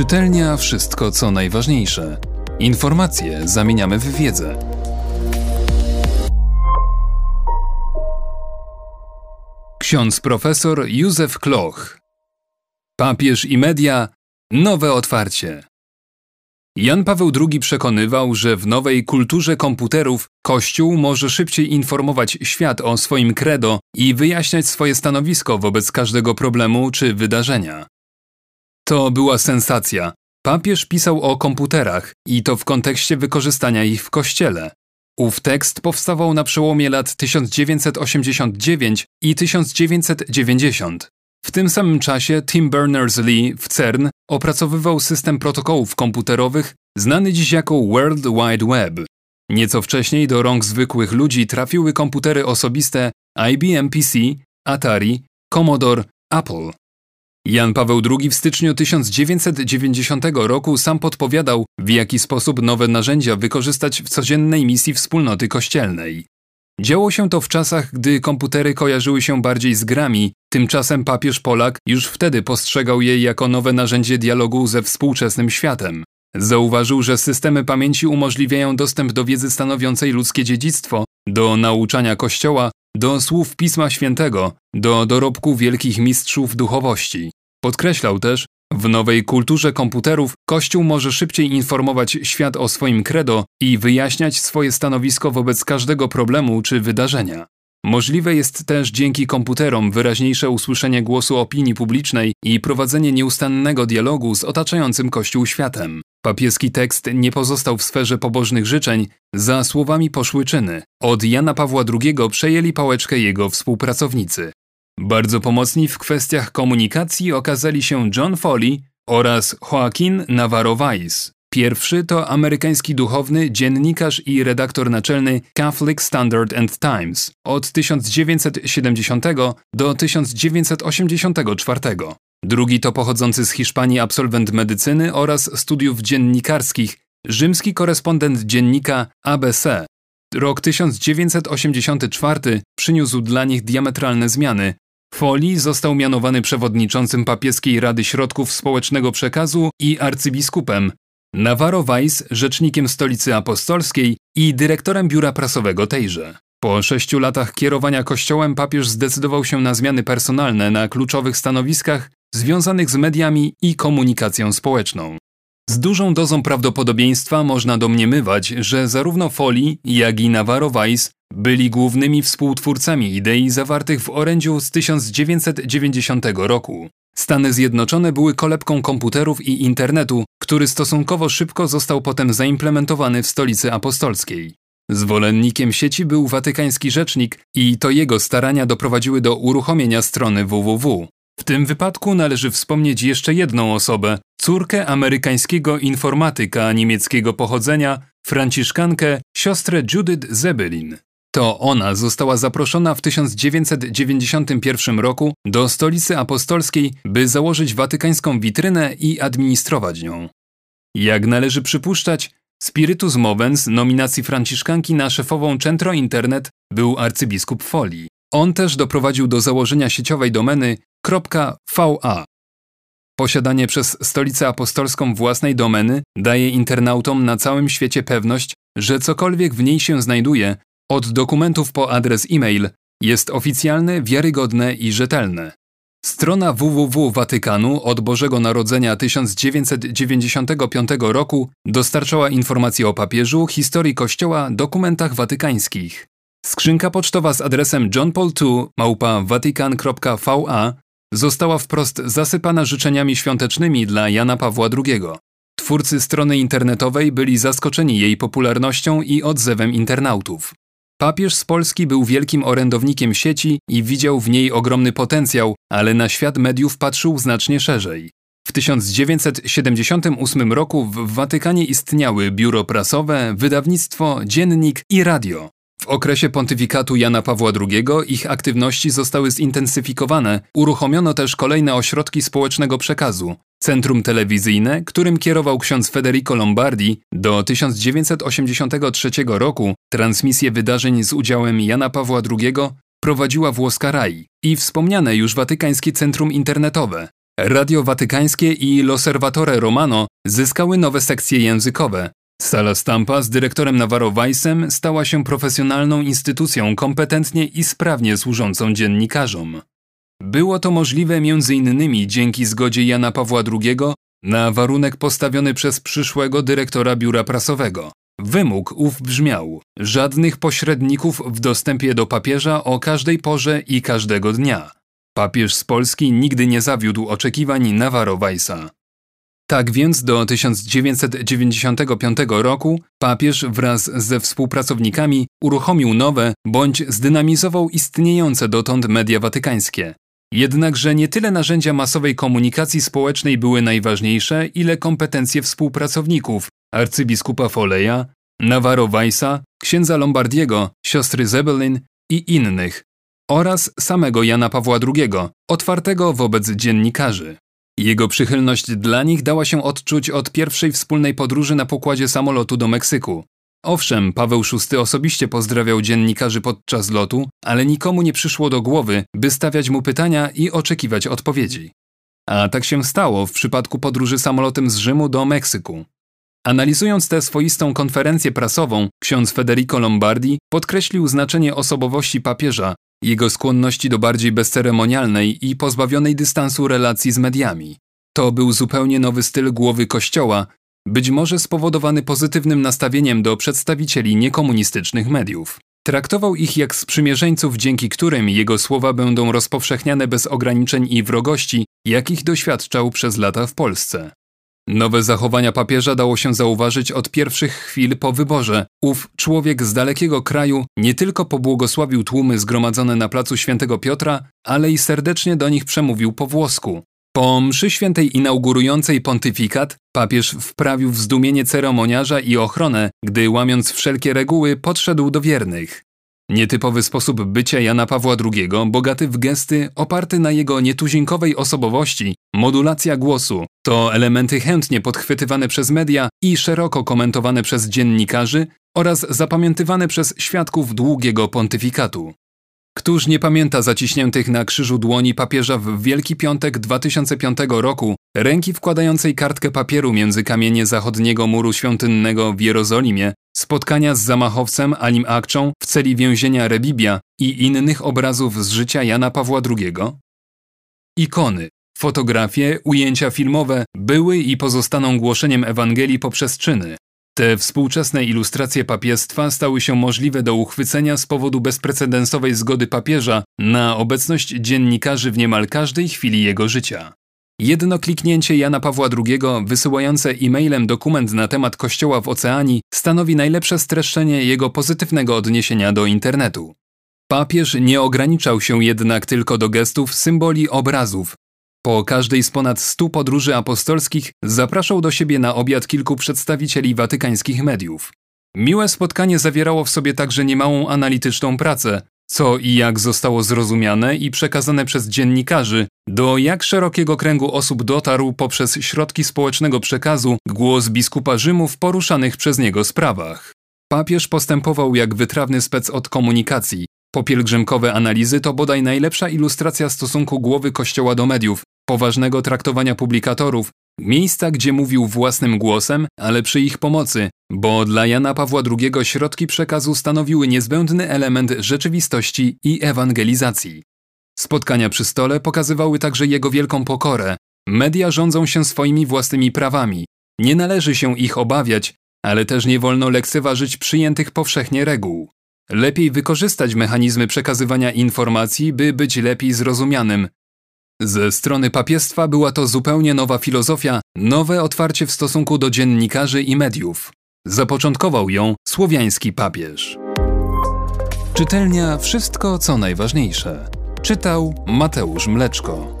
Czytelnia wszystko co najważniejsze. Informacje zamieniamy w wiedzę. Ksiądz profesor Józef Kloch. Papież i media nowe otwarcie. Jan Paweł II przekonywał, że w nowej kulturze komputerów Kościół może szybciej informować świat o swoim credo i wyjaśniać swoje stanowisko wobec każdego problemu czy wydarzenia. To była sensacja. Papież pisał o komputerach i to w kontekście wykorzystania ich w kościele. Ów tekst powstawał na przełomie lat 1989 i 1990. W tym samym czasie Tim Berners-Lee w CERN opracowywał system protokołów komputerowych znany dziś jako World Wide Web. Nieco wcześniej do rąk zwykłych ludzi trafiły komputery osobiste IBM PC, Atari, Commodore, Apple. Jan Paweł II w styczniu 1990 roku sam podpowiadał, w jaki sposób nowe narzędzia wykorzystać w codziennej misji wspólnoty kościelnej. Działo się to w czasach, gdy komputery kojarzyły się bardziej z grami, tymczasem papież Polak już wtedy postrzegał je jako nowe narzędzie dialogu ze współczesnym światem. Zauważył, że systemy pamięci umożliwiają dostęp do wiedzy stanowiącej ludzkie dziedzictwo, do nauczania Kościoła, do słów Pisma Świętego, do dorobku wielkich mistrzów duchowości. Podkreślał też, w nowej kulturze komputerów Kościół może szybciej informować świat o swoim credo i wyjaśniać swoje stanowisko wobec każdego problemu czy wydarzenia. Możliwe jest też dzięki komputerom wyraźniejsze usłyszenie głosu opinii publicznej i prowadzenie nieustannego dialogu z otaczającym Kościół światem. Papieski tekst nie pozostał w sferze pobożnych życzeń, za słowami poszły czyny. Od Jana Pawła II przejęli pałeczkę jego współpracownicy. Bardzo pomocni w kwestiach komunikacji okazali się John Foley oraz Joaquin Navarro Weiss. Pierwszy to amerykański duchowny, dziennikarz i redaktor naczelny Catholic Standard and Times od 1970 do 1984. Drugi to pochodzący z Hiszpanii absolwent medycyny oraz studiów dziennikarskich, rzymski korespondent dziennika ABC. Rok 1984 przyniósł dla nich diametralne zmiany, Foley został mianowany przewodniczącym papieskiej Rady Środków Społecznego Przekazu i arcybiskupem, Navarro Weiss rzecznikiem Stolicy Apostolskiej i dyrektorem biura prasowego tejże. Po sześciu latach kierowania kościołem papież zdecydował się na zmiany personalne na kluczowych stanowiskach związanych z mediami i komunikacją społeczną. Z dużą dozą prawdopodobieństwa można domniemywać, że zarówno Foley, jak i Navarro Weiss byli głównymi współtwórcami idei zawartych w orędziu z 1990 roku. Stany Zjednoczone były kolebką komputerów i internetu, który stosunkowo szybko został potem zaimplementowany w stolicy apostolskiej. Zwolennikiem sieci był watykański rzecznik i to jego starania doprowadziły do uruchomienia strony www. W tym wypadku należy wspomnieć jeszcze jedną osobę, córkę amerykańskiego informatyka niemieckiego pochodzenia, franciszkankę, siostrę Judith Zebelin. To ona została zaproszona w 1991 roku do stolicy apostolskiej, by założyć watykańską witrynę i administrować nią. Jak należy przypuszczać, Spiritus Movens nominacji Franciszkanki na szefową Centro Internet był arcybiskup Folii. On też doprowadził do założenia sieciowej domeny .va. Posiadanie przez Stolicę Apostolską własnej domeny daje internautom na całym świecie pewność, że cokolwiek w niej się znajduje, od dokumentów po adres e-mail, jest oficjalne, wiarygodne i rzetelne. Strona www Watykanu od Bożego Narodzenia 1995 roku dostarczała informacje o papieżu, historii Kościoła, dokumentach watykańskich. Skrzynka pocztowa z adresem johnpaul2 małpa vatican.va została wprost zasypana życzeniami świątecznymi dla Jana Pawła II. Twórcy strony internetowej byli zaskoczeni jej popularnością i odzewem internautów. Papież z Polski był wielkim orędownikiem sieci i widział w niej ogromny potencjał, ale na świat mediów patrzył znacznie szerzej. W 1978 roku w Watykanie istniały biuro prasowe, wydawnictwo, dziennik i radio. W okresie pontyfikatu Jana Pawła II ich aktywności zostały zintensyfikowane, uruchomiono też kolejne ośrodki społecznego przekazu. Centrum telewizyjne, którym kierował ksiądz Federico Lombardi, do 1983 roku transmisję wydarzeń z udziałem Jana Pawła II prowadziła włoska RAI i wspomniane już watykańskie centrum internetowe. Radio Watykańskie i L'Osservatore Romano zyskały nowe sekcje językowe. Sala Stampa z dyrektorem Navarro Weissem stała się profesjonalną instytucją kompetentnie i sprawnie służącą dziennikarzom. Było to możliwe m.in. dzięki zgodzie Jana Pawła II na warunek postawiony przez przyszłego dyrektora biura prasowego. Wymóg ów brzmiał: żadnych pośredników w dostępie do papieża o każdej porze i każdego dnia. Papież z Polski nigdy nie zawiódł oczekiwań Navarro Weissa. Tak więc do 1995 roku papież wraz ze współpracownikami uruchomił nowe bądź zdynamizował istniejące dotąd media watykańskie. Jednakże nie tyle narzędzia masowej komunikacji społecznej były najważniejsze, ile kompetencje współpracowników arcybiskupa Foleja, Navarro Weissa, księdza Lombardiego, siostry Zebelin i innych, oraz samego Jana Pawła II, otwartego wobec dziennikarzy. Jego przychylność dla nich dała się odczuć od pierwszej wspólnej podróży na pokładzie samolotu do Meksyku. Owszem, Paweł VI osobiście pozdrawiał dziennikarzy podczas lotu, ale nikomu nie przyszło do głowy, by stawiać mu pytania i oczekiwać odpowiedzi. A tak się stało w przypadku podróży samolotem z Rzymu do Meksyku. Analizując tę swoistą konferencję prasową, ksiądz Federico Lombardi podkreślił znaczenie osobowości papieża, jego skłonności do bardziej bezceremonialnej i pozbawionej dystansu relacji z mediami. To był zupełnie nowy styl głowy Kościoła, być może spowodowany pozytywnym nastawieniem do przedstawicieli niekomunistycznych mediów. Traktował ich jak sprzymierzeńców, dzięki którym jego słowa będą rozpowszechniane bez ograniczeń i wrogości, jakich doświadczał przez lata w Polsce. Nowe zachowania papieża dało się zauważyć od pierwszych chwil po wyborze. Ów człowiek z dalekiego kraju nie tylko pobłogosławił tłumy zgromadzone na placu Świętego Piotra, ale i serdecznie do nich przemówił po włosku. Po mszy świętej inaugurującej pontyfikat, papież wprawił w zdumienie ceremoniarza i ochronę, gdy łamiąc wszelkie reguły podszedł do wiernych. Nietypowy sposób bycia Jana Pawła II, bogaty w gesty, oparty na jego nietuzinkowej osobowości, modulacja głosu, to elementy chętnie podchwytywane przez media i szeroko komentowane przez dziennikarzy oraz zapamiętywane przez świadków długiego pontyfikatu. Któż nie pamięta zaciśniętych na krzyżu dłoni papieża w Wielki Piątek 2005 roku, ręki wkładającej kartkę papieru między kamienie zachodniego muru świątynnego w Jerozolimie, spotkania z zamachowcem Alim Akczą w celi więzienia Rebibia i innych obrazów z życia Jana Pawła II? Ikony, fotografie, ujęcia filmowe były i pozostaną głoszeniem Ewangelii poprzez czyny, te współczesne ilustracje papiestwa stały się możliwe do uchwycenia z powodu bezprecedensowej zgody papieża na obecność dziennikarzy w niemal każdej chwili jego życia. Jedno kliknięcie Jana Pawła II wysyłające e-mailem dokument na temat Kościoła w Oceanii stanowi najlepsze streszczenie jego pozytywnego odniesienia do internetu. Papież nie ograniczał się jednak tylko do gestów, symboli, obrazów, po każdej z ponad stu podróży apostolskich zapraszał do siebie na obiad kilku przedstawicieli watykańskich mediów. Miłe spotkanie zawierało w sobie także niemałą analityczną pracę, co i jak zostało zrozumiane i przekazane przez dziennikarzy, do jak szerokiego kręgu osób dotarł poprzez środki społecznego przekazu głos biskupa Rzymu w poruszanych przez niego sprawach. Papież postępował jak wytrawny spec od komunikacji. Popielgrzymkowe analizy to bodaj najlepsza ilustracja stosunku głowy Kościoła do mediów, poważnego traktowania publikatorów, miejsca, gdzie mówił własnym głosem, ale przy ich pomocy, bo dla Jana Pawła II środki przekazu stanowiły niezbędny element rzeczywistości i ewangelizacji. Spotkania przy stole pokazywały także jego wielką pokorę. Media rządzą się swoimi własnymi prawami. Nie należy się ich obawiać, ale też nie wolno lekceważyć przyjętych powszechnie reguł. Lepiej wykorzystać mechanizmy przekazywania informacji, by być lepiej zrozumianym, ze strony papiestwa była to zupełnie nowa filozofia, nowe otwarcie w stosunku do dziennikarzy i mediów. Zapoczątkował ją słowiański papież. Czytelnia Wszystko co najważniejsze. Czytał Mateusz Mleczko.